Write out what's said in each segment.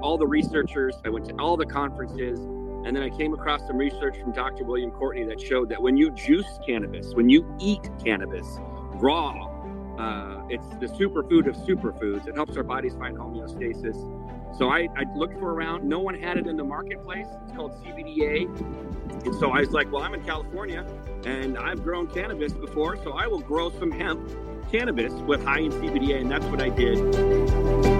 all the researchers, I went to all the conferences, and then I came across some research from Dr. William Courtney that showed that when you juice cannabis, when you eat cannabis raw, uh, it's the superfood of superfoods. It helps our bodies find homeostasis. So I, I looked for around. No one had it in the marketplace. It's called CBDA. And so I was like, well, I'm in California and I've grown cannabis before, so I will grow some hemp cannabis with high in CBDA. And that's what I did.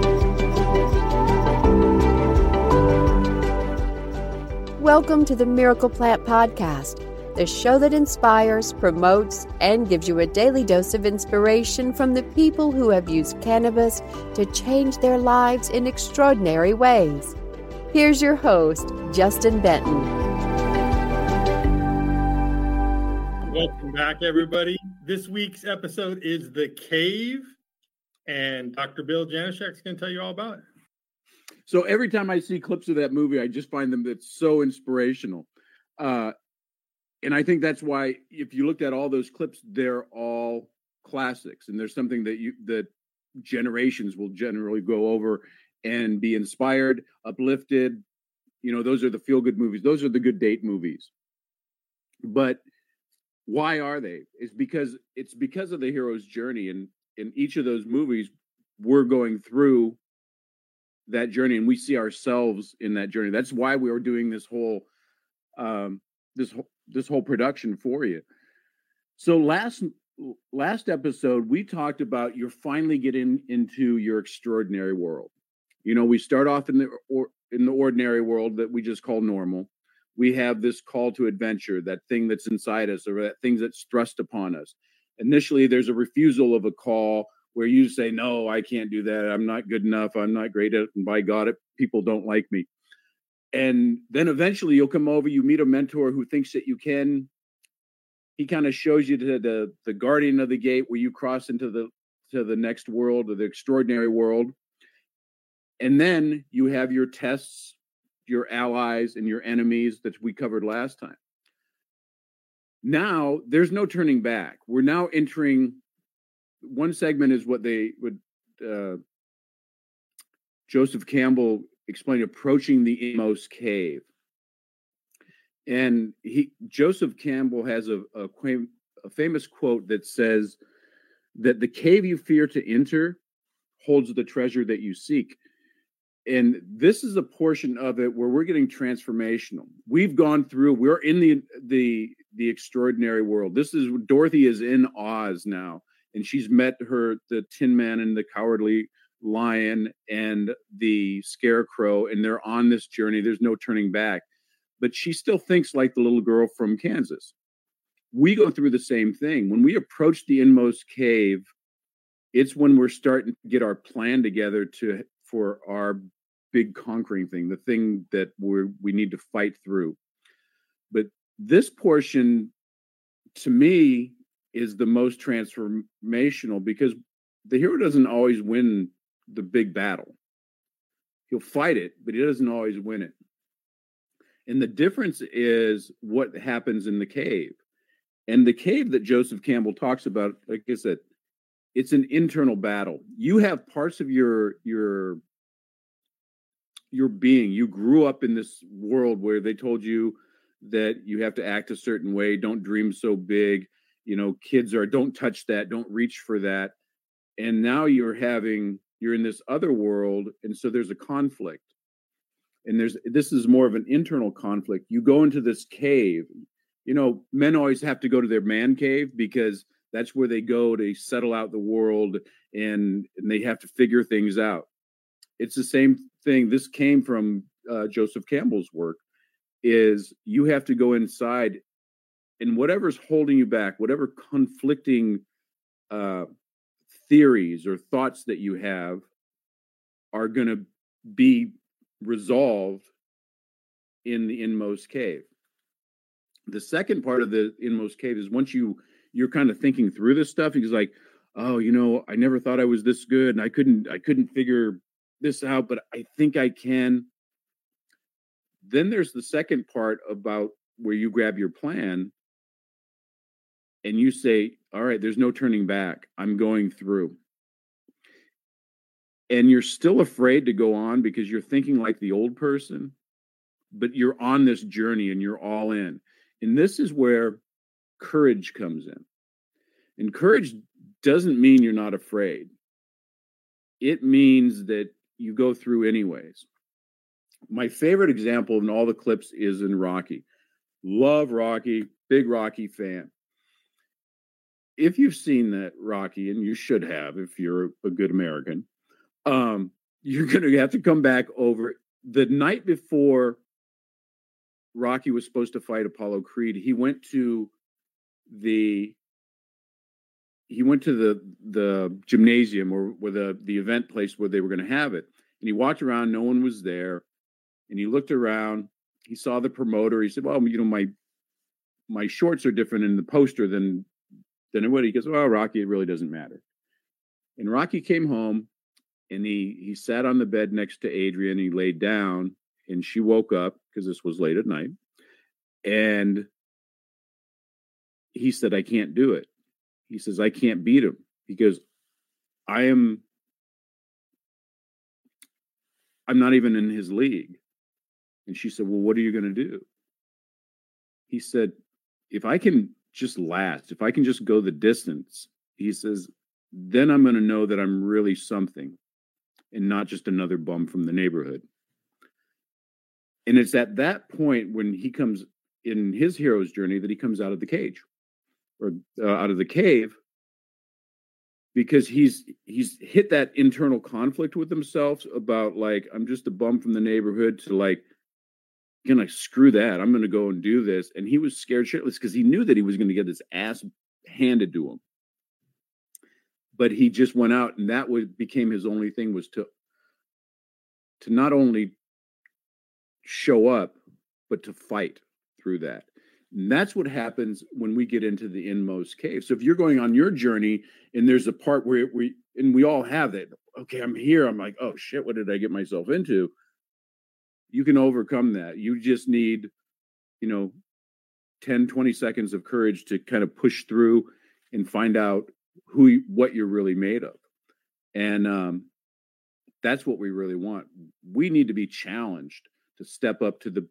Welcome to the Miracle Plant Podcast the show that inspires, promotes, and gives you a daily dose of inspiration from the people who have used cannabis to change their lives in extraordinary ways. Here's your host, Justin Benton. Welcome back, everybody. This week's episode is The Cave, and Dr. Bill Janishek is going to tell you all about it. So every time I see clips of that movie, I just find them that's so inspirational. Uh, and I think that's why if you looked at all those clips, they're all classics, and there's something that you that generations will generally go over and be inspired, uplifted. You know, those are the feel good movies. Those are the good date movies. But why are they? It's because it's because of the hero's journey, and in each of those movies, we're going through that journey, and we see ourselves in that journey. That's why we are doing this whole um, this whole this whole production for you. So last last episode we talked about you're finally getting into your extraordinary world. You know, we start off in the or in the ordinary world that we just call normal. We have this call to adventure, that thing that's inside us, or that things that's thrust upon us. Initially, there's a refusal of a call where you say, "No, I can't do that. I'm not good enough. I'm not great at it. And by God, it people don't like me." and then eventually you'll come over you meet a mentor who thinks that you can he kind of shows you to the the guardian of the gate where you cross into the to the next world or the extraordinary world and then you have your tests your allies and your enemies that we covered last time now there's no turning back we're now entering one segment is what they would uh, joseph campbell explained approaching the inmost cave. And he Joseph Campbell has a, a, a famous quote that says that the cave you fear to enter holds the treasure that you seek. And this is a portion of it where we're getting transformational. We've gone through, we're in the the the extraordinary world. This is Dorothy is in Oz now, and she's met her the Tin Man and the Cowardly lion and the scarecrow and they're on this journey. There's no turning back. But she still thinks like the little girl from kansas. We go through the same thing. When we approach the inmost cave it's when we're starting to get our plan together to for our big conquering thing the thing that we we need to fight through. But this portion to me is the most transformational because the hero doesn't always win the big battle. He'll fight it, but he doesn't always win it. And the difference is what happens in the cave. And the cave that Joseph Campbell talks about, like I said, it's an internal battle. You have parts of your your your being. You grew up in this world where they told you that you have to act a certain way, don't dream so big. You know, kids are don't touch that, don't reach for that. And now you're having you're in this other world and so there's a conflict. And there's this is more of an internal conflict. You go into this cave. You know men always have to go to their man cave because that's where they go to settle out the world and, and they have to figure things out. It's the same thing. This came from uh, joseph campbell's work is you have to go inside and whatever's holding you back whatever conflicting uh, theories or thoughts that you have are going to be resolved in the inmost cave. The second part of the inmost cave is once you you're kind of thinking through this stuff, he's like, "Oh, you know, I never thought I was this good, and I couldn't I couldn't figure this out, but I think I can." Then there's the second part about where you grab your plan and you say, all right, there's no turning back. I'm going through. and you're still afraid to go on because you're thinking like the old person, but you're on this journey and you're all in. And this is where courage comes in. And courage doesn't mean you're not afraid, it means that you go through anyways. My favorite example in all the clips is in Rocky. Love Rocky, big Rocky fan. If you've seen that Rocky, and you should have if you're a good American, um, you're going to have to come back over the night before Rocky was supposed to fight Apollo Creed. He went to the he went to the the gymnasium or where the the event place where they were going to have it, and he walked around. No one was there, and he looked around. He saw the promoter. He said, "Well, you know, my my shorts are different in the poster than than what." He goes, "Well, Rocky, it really doesn't matter." And Rocky came home and he he sat on the bed next to Adrian. He laid down, and she woke up because this was late at night, and he said, "I can't do it." He says, "I can't beat him." He goes, "I am." I'm not even in his league. And she said, Well, what are you going to do? He said, If I can just last, if I can just go the distance, he says, then I'm going to know that I'm really something and not just another bum from the neighborhood. And it's at that point when he comes in his hero's journey that he comes out of the cage or uh, out of the cave because he's he's hit that internal conflict with himself about like I'm just a bum from the neighborhood to like gonna screw that I'm gonna go and do this and he was scared shitless because he knew that he was gonna get his ass handed to him. But he just went out and that was became his only thing was to to not only show up but to fight through that. And that's what happens when we get into the inmost cave. So if you're going on your journey and there's a part where we and we all have that okay i'm here i'm like oh shit what did i get myself into you can overcome that. You just need you know 10 20 seconds of courage to kind of push through and find out who you, what you're really made of. And um, that's what we really want. We need to be challenged to step up to the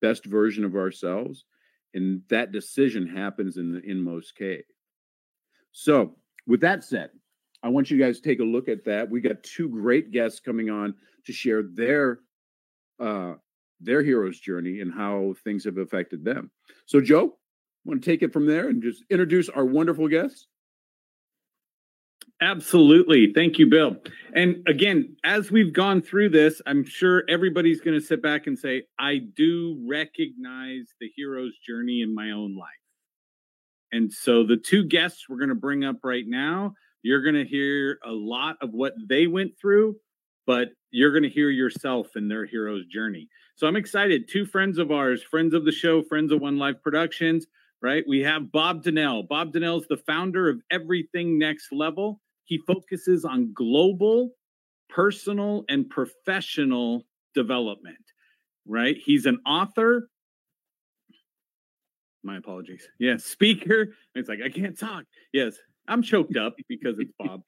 best version of ourselves and that decision happens in the inmost cave so with that said i want you guys to take a look at that. We got two great guests coming on to share their uh their hero's journey and how things have affected them so joe want to take it from there and just introduce our wonderful guests Absolutely. Thank you, Bill. And again, as we've gone through this, I'm sure everybody's going to sit back and say, I do recognize the hero's journey in my own life. And so the two guests we're going to bring up right now, you're going to hear a lot of what they went through, but you're going to hear yourself in their hero's journey. So I'm excited. Two friends of ours, friends of the show, friends of One Life Productions, right? We have Bob Donnell. Bob Donnell is the founder of Everything Next Level. He focuses on global, personal, and professional development, right? He's an author. My apologies. Yes, speaker. It's like, I can't talk. Yes, I'm choked up because it's Bob,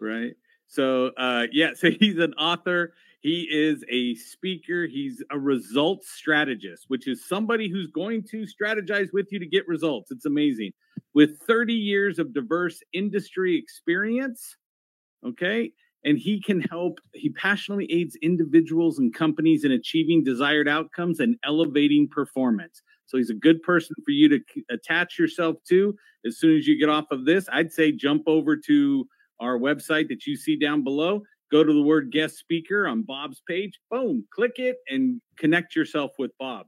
right? So, uh, yeah, so he's an author. He is a speaker. He's a results strategist, which is somebody who's going to strategize with you to get results. It's amazing. With 30 years of diverse industry experience, okay, and he can help, he passionately aids individuals and companies in achieving desired outcomes and elevating performance. So he's a good person for you to attach yourself to as soon as you get off of this. I'd say jump over to our website that you see down below go to the word guest speaker on Bob's page, boom, click it and connect yourself with Bob.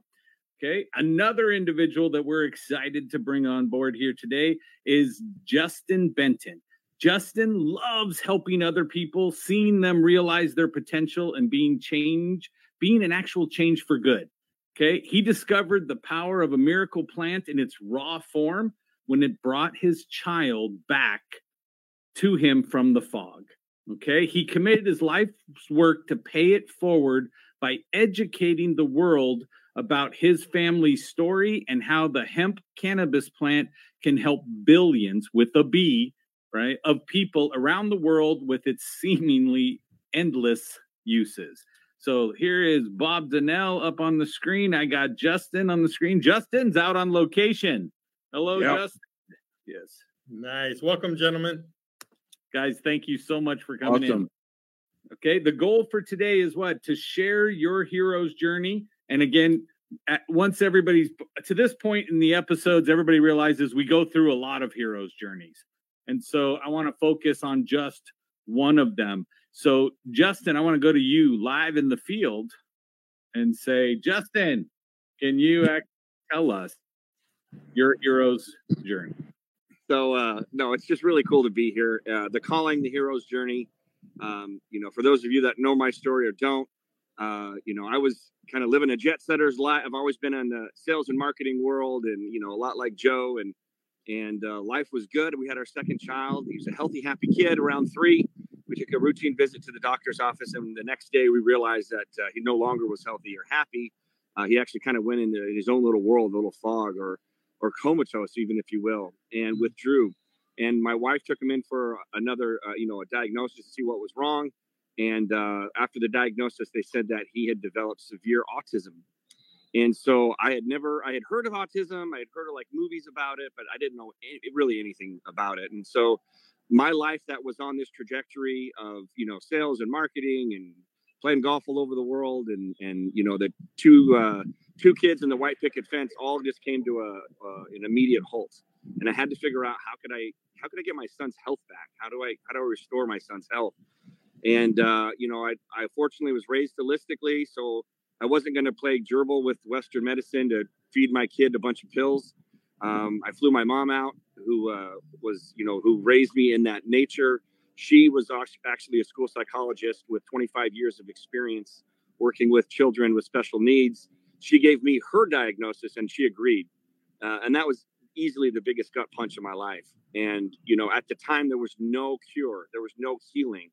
Okay. Another individual that we're excited to bring on board here today is Justin Benton. Justin loves helping other people, seeing them realize their potential and being change, being an actual change for good. Okay. He discovered the power of a miracle plant in its raw form when it brought his child back to him from the fog. Okay. He committed his life's work to pay it forward by educating the world about his family's story and how the hemp cannabis plant can help billions with a B, right, of people around the world with its seemingly endless uses. So here is Bob Donnell up on the screen. I got Justin on the screen. Justin's out on location. Hello, Yep. Justin. Yes. Nice. Welcome, gentlemen. Guys, thank you so much for coming Awesome. in. Okay, the goal for today is what? To share your hero's journey. And again, at, once everybody's to this point in the episodes, everybody realizes we go through a lot of heroes' journeys. And so I want to focus on just one of them. So, Justin, I want to go to you live in the field and say, Justin, can you act, tell us your hero's journey? So uh, no, it's just really cool to be here. Uh, the calling, the hero's journey. Um, you know, for those of you that know my story or don't, uh, you know, I was kind of living a jet setter's life. I've always been in the sales and marketing world, and you know, a lot like Joe, and and uh, life was good. We had our second child. He was a healthy, happy kid. Around three, we took a routine visit to the doctor's office, and the next day we realized that uh, he no longer was healthy or happy. Uh, he actually kind of went into his own little world, a little fog, or or comatose, even if you will, and withdrew. And my wife took him in for another, uh, you know, a diagnosis to see what was wrong. And uh, after the diagnosis, they said that he had developed severe autism. And so I had never, I had heard of autism, I had heard of like movies about it, but I didn't know any, really anything about it. And so my life that was on this trajectory of, you know, sales and marketing and playing golf all over the world and, and, you know, the two, uh, two kids and the white picket fence all just came to a, an immediate halt. And I had to figure out how could I, how could I get my son's health back? How do I, how do I restore my son's health? And, uh, you know, I, I fortunately was raised holistically. So I wasn't going to play gerbil with Western medicine to feed my kid a bunch of pills. Um, I flew my mom out, who uh, was, you know, who raised me in that nature. She was actually a school psychologist with 25 years of experience working with children with special needs. She gave me her diagnosis and she agreed. Uh, and that was easily the biggest gut punch of my life. And, you know, at the time, there was no cure, there was no healing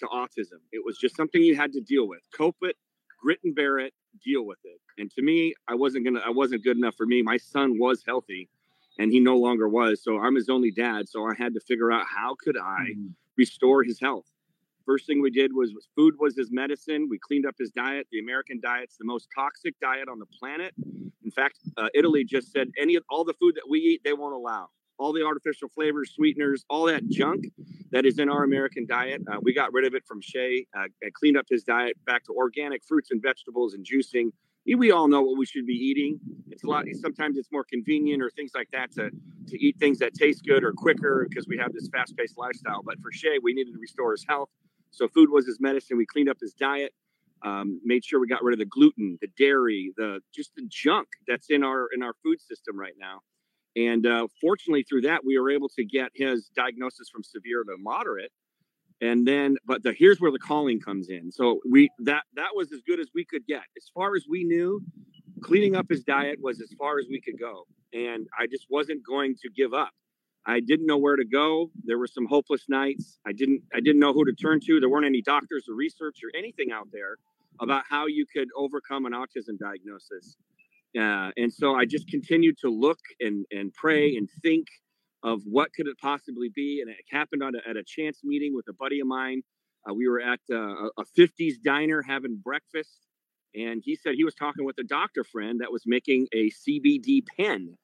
to autism. It was just something you had to deal with, cope it, grit and bear it, deal with it. And to me, I wasn't gonna, I wasn't good enough for me. My son was healthy, and he no longer was. So I'm his only dad. So I had to figure out how could I restore his health. First thing we did was food was his medicine. We cleaned up his diet. The American diet's the most toxic diet on the planet. In fact, uh, Italy just said any of all the food that we eat, they won't allow. All the artificial flavors, sweeteners, all that junk that is in our American diet. Uh, we got rid of it from Shea. Uh, cleaned up his diet back to organic fruits and vegetables and juicing. We all know what we should be eating. It's a lot. Sometimes it's more convenient or things like that to to eat things that taste good or quicker because we have this fast-paced lifestyle. But for Shea, we needed to restore his health. So food was his medicine. We cleaned up his diet, um, made sure we got rid of the gluten, the dairy, the just the junk that's in our in our food system right now. And uh, fortunately, through that, we were able to get his diagnosis from severe to moderate. And then, but the here's where the calling comes in. So we that that was as good as we could get, as far as we knew. Cleaning up his diet was as far as we could go, and I just wasn't going to give up. I didn't know where to go. There were some hopeless nights. I didn't I didn't know who to turn to. There weren't any doctors or research or anything out there about how you could overcome an autism diagnosis. Uh, and so I just continued to look and and pray and think of what could it possibly be. And it happened on a, at a chance meeting with a buddy of mine. Uh, we were at uh, a, a 50s diner having breakfast, and he said he was talking with a doctor friend that was making a CBD pen.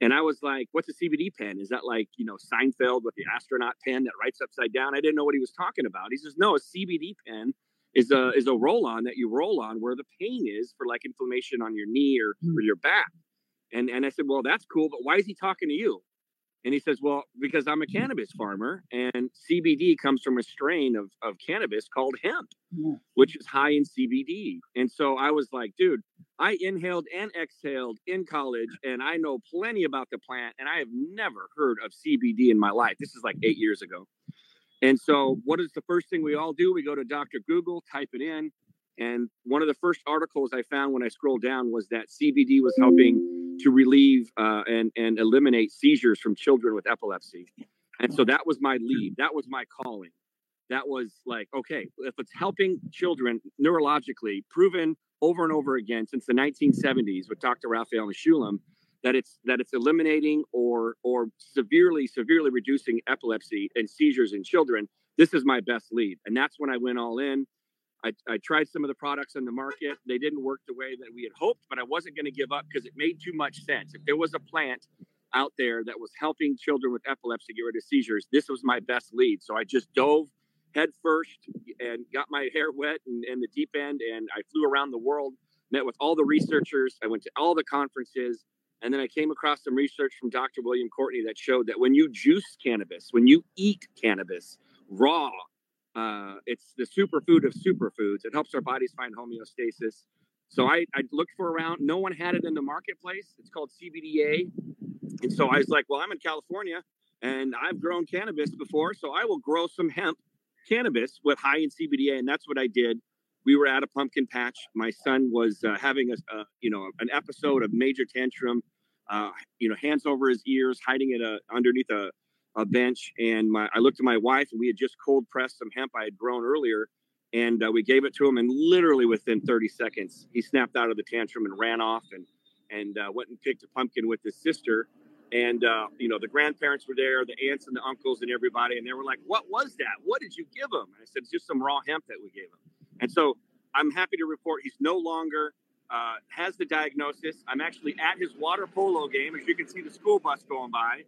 And I was like, what's a CBD pen? Is that like, you know, Seinfeld with the astronaut pen that writes upside down? I didn't know what he was talking about. He says, no, a CBD pen is a is a roll on that you roll on where the pain is for like inflammation on your knee or, or mm. your back. And and I said, Well, that's cool, but why is he talking to you? And he says, Well, because I'm a cannabis farmer and CBD comes from a strain of, of cannabis called hemp, which is high in CBD. And so I was like, dude, I inhaled and exhaled in college and I know plenty about the plant and I have never heard of CBD in my life. This is like eight years ago. And so, what is the first thing we all do? We go to Dr. Google, type it in. And one of the first articles I found when I scrolled down was that CBD was helping to relieve uh, and, and eliminate seizures from children with epilepsy. And so that was my lead. That was my calling. That was like, okay, if it's helping children neurologically, proven over and over again since the 1970s with Dr. Raphael Mechoulam, that it's that it's eliminating or or severely severely reducing epilepsy and seizures in children this is my best lead. And that's when I went all in. I, I tried some of the products on the market. They didn't work the way that we had hoped, but I wasn't going to give up because it made too much sense. If there was a plant out there that was helping children with epilepsy get rid of seizures, this was my best lead. So I just dove head first and got my hair wet and, in the deep end. And I flew around the world, met with all the researchers. I went to all the conferences. And then I came across some research from Dr. William Courtney that showed that when you juice cannabis, when you eat cannabis raw, uh, it's the superfood of superfoods. It helps our bodies find homeostasis. So I, I looked for around. No one had it in the marketplace. It's called CBDA. And so I was like, well, I'm in California and I've grown cannabis before. So I will grow some hemp cannabis with high in CBDA. And that's what I did. We were at a pumpkin patch. My son was uh, having a, you know, an episode of major tantrum, uh, you know, hands over his ears, hiding it uh, underneath a, a bench. And my, I looked at my wife, and we had just cold pressed some hemp I had grown earlier, and uh, we gave it to him. And literally within 30 seconds, he snapped out of the tantrum and ran off and and uh, went and picked a pumpkin with his sister. And uh, you know, the grandparents were there, the aunts and the uncles and everybody, and they were like, "What was that? What did you give him?" And I said, "It's just some raw hemp that we gave him." And so I'm happy to report he's no longer uh, has the diagnosis. I'm actually at his water polo game, as you can see the school bus going by.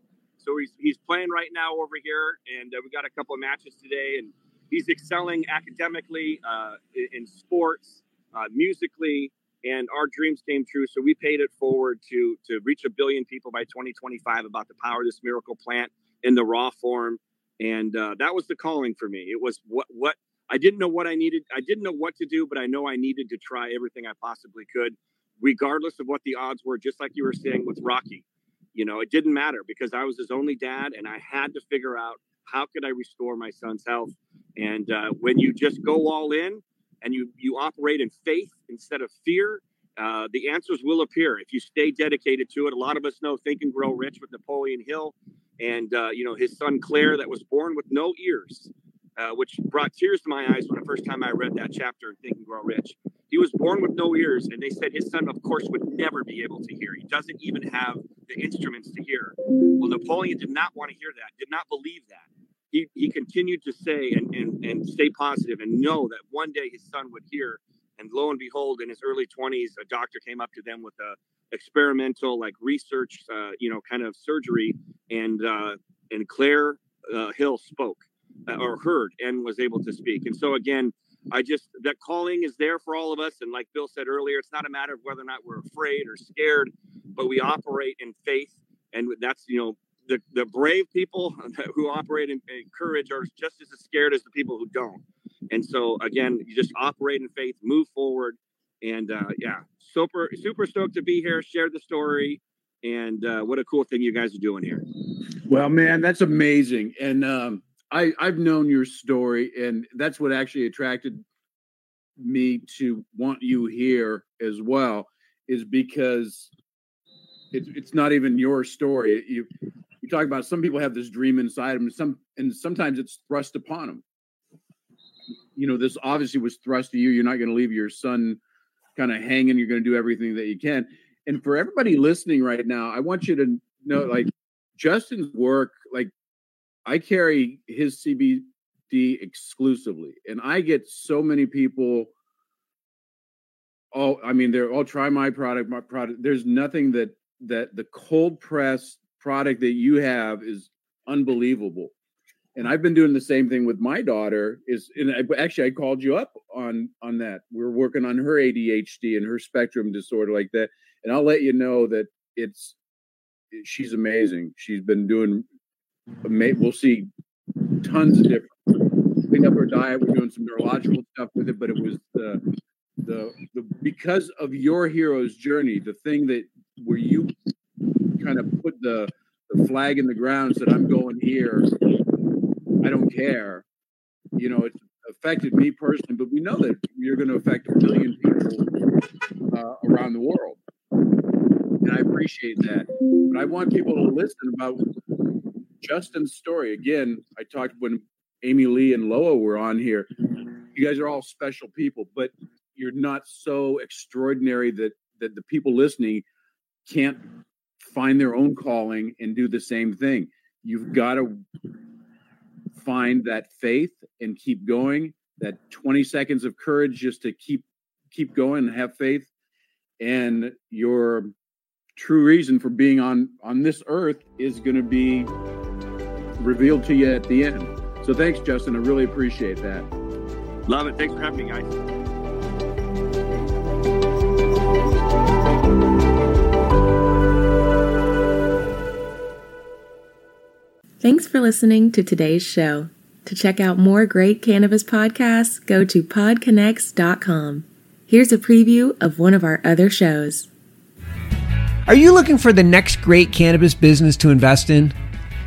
So he's he's playing right now over here, and uh, we got a couple of matches today, and he's excelling academically, uh, in, sports, uh, musically, and our dreams came true. So we paid it forward to to reach a billion people by 2025 about the power of this miracle plant in the raw form, and uh, that was the calling for me. It was what what I didn't know what I needed. I didn't know what to do, but I know I needed to try everything I possibly could, regardless of what the odds were. Just like you were saying with Rocky, you know, it didn't matter because I was his only dad, and I had to figure out how could I restore my son's health. And uh, when you just go all in and you you operate in faith instead of fear, uh, the answers will appear if you stay dedicated to it. A lot of us know Think and Grow Rich with Napoleon Hill, and uh, you know his son Claire that was born with no ears, uh, which brought tears to my eyes when the first time I read that chapter in Think and Grow Rich. He was born with no ears, and they said his son, of course, would never be able to hear. He doesn't even have the instruments to hear. Well, Napoleon did not want to hear that, did not believe that. He, he continued to say and, and, and stay positive and know that one day his son would hear. And lo and behold, in his early 20s, a doctor came up to them with a experimental, like research, uh, you know, kind of surgery, and uh, and Claire uh, Hill spoke uh, or heard and was able to speak. And so again, I just that calling is there for all of us. And like Bill said earlier, it's not a matter of whether or not we're afraid or scared, but we operate in faith. And that's you know the, the brave people who operate in, in courage are just as scared as the people who don't. And so again, you just operate in faith, move forward, and uh, yeah, super super stoked to be here. Share the story, and uh, what a cool thing you guys are doing here. Well, man, that's amazing, and um, I I've known your story, and that's what actually attracted me to want you here as well, is because it's it's not even your story. You you talk about some people have this dream inside them, some and sometimes it's thrust upon them. You know, this obviously was thrust to you. You're not going to leave your son kind of hanging. You're going to do everything that you can. And for everybody listening right now, I want you to know, like Justin's work, like I carry his CBD exclusively, and I get so many people. Oh, I mean, they're all try my product, my product. There's nothing that that the cold press product that you have is unbelievable. And I've been doing the same thing with my daughter. Is and I, actually I called you up on on that. We're working on her ADHD and her spectrum disorder like that. And I'll let you know that it's she's amazing. She's been doing We'll see tons of different. Clean up her diet. We're doing some neurological stuff with it, but it was the the the because of your hero's journey, the thing that where you kind of put the the flag in the ground, said, "I'm going here. I don't care." You know, it's affected me personally, but we know that you're going to affect a million people uh, around the world, and I appreciate that. But I want people to listen about Justin's story again. I talked when Amy Lee and Loa were on here. Mm-hmm. You guys are all special people, but you're not so extraordinary that that the people listening can't find their own calling and do the same thing. You've got to find that faith and keep going, that 20 seconds of courage just to keep keep going and have faith and your true reason for being on on this earth is going to be revealed to you at the end. So thanks Justin, I really appreciate that. Love it. Thanks for having me guys. Thanks for listening to today's show. To check out more great cannabis podcasts, go to podconx.com. Here's a preview of one of our other shows. Are you looking for the next great cannabis business to invest in?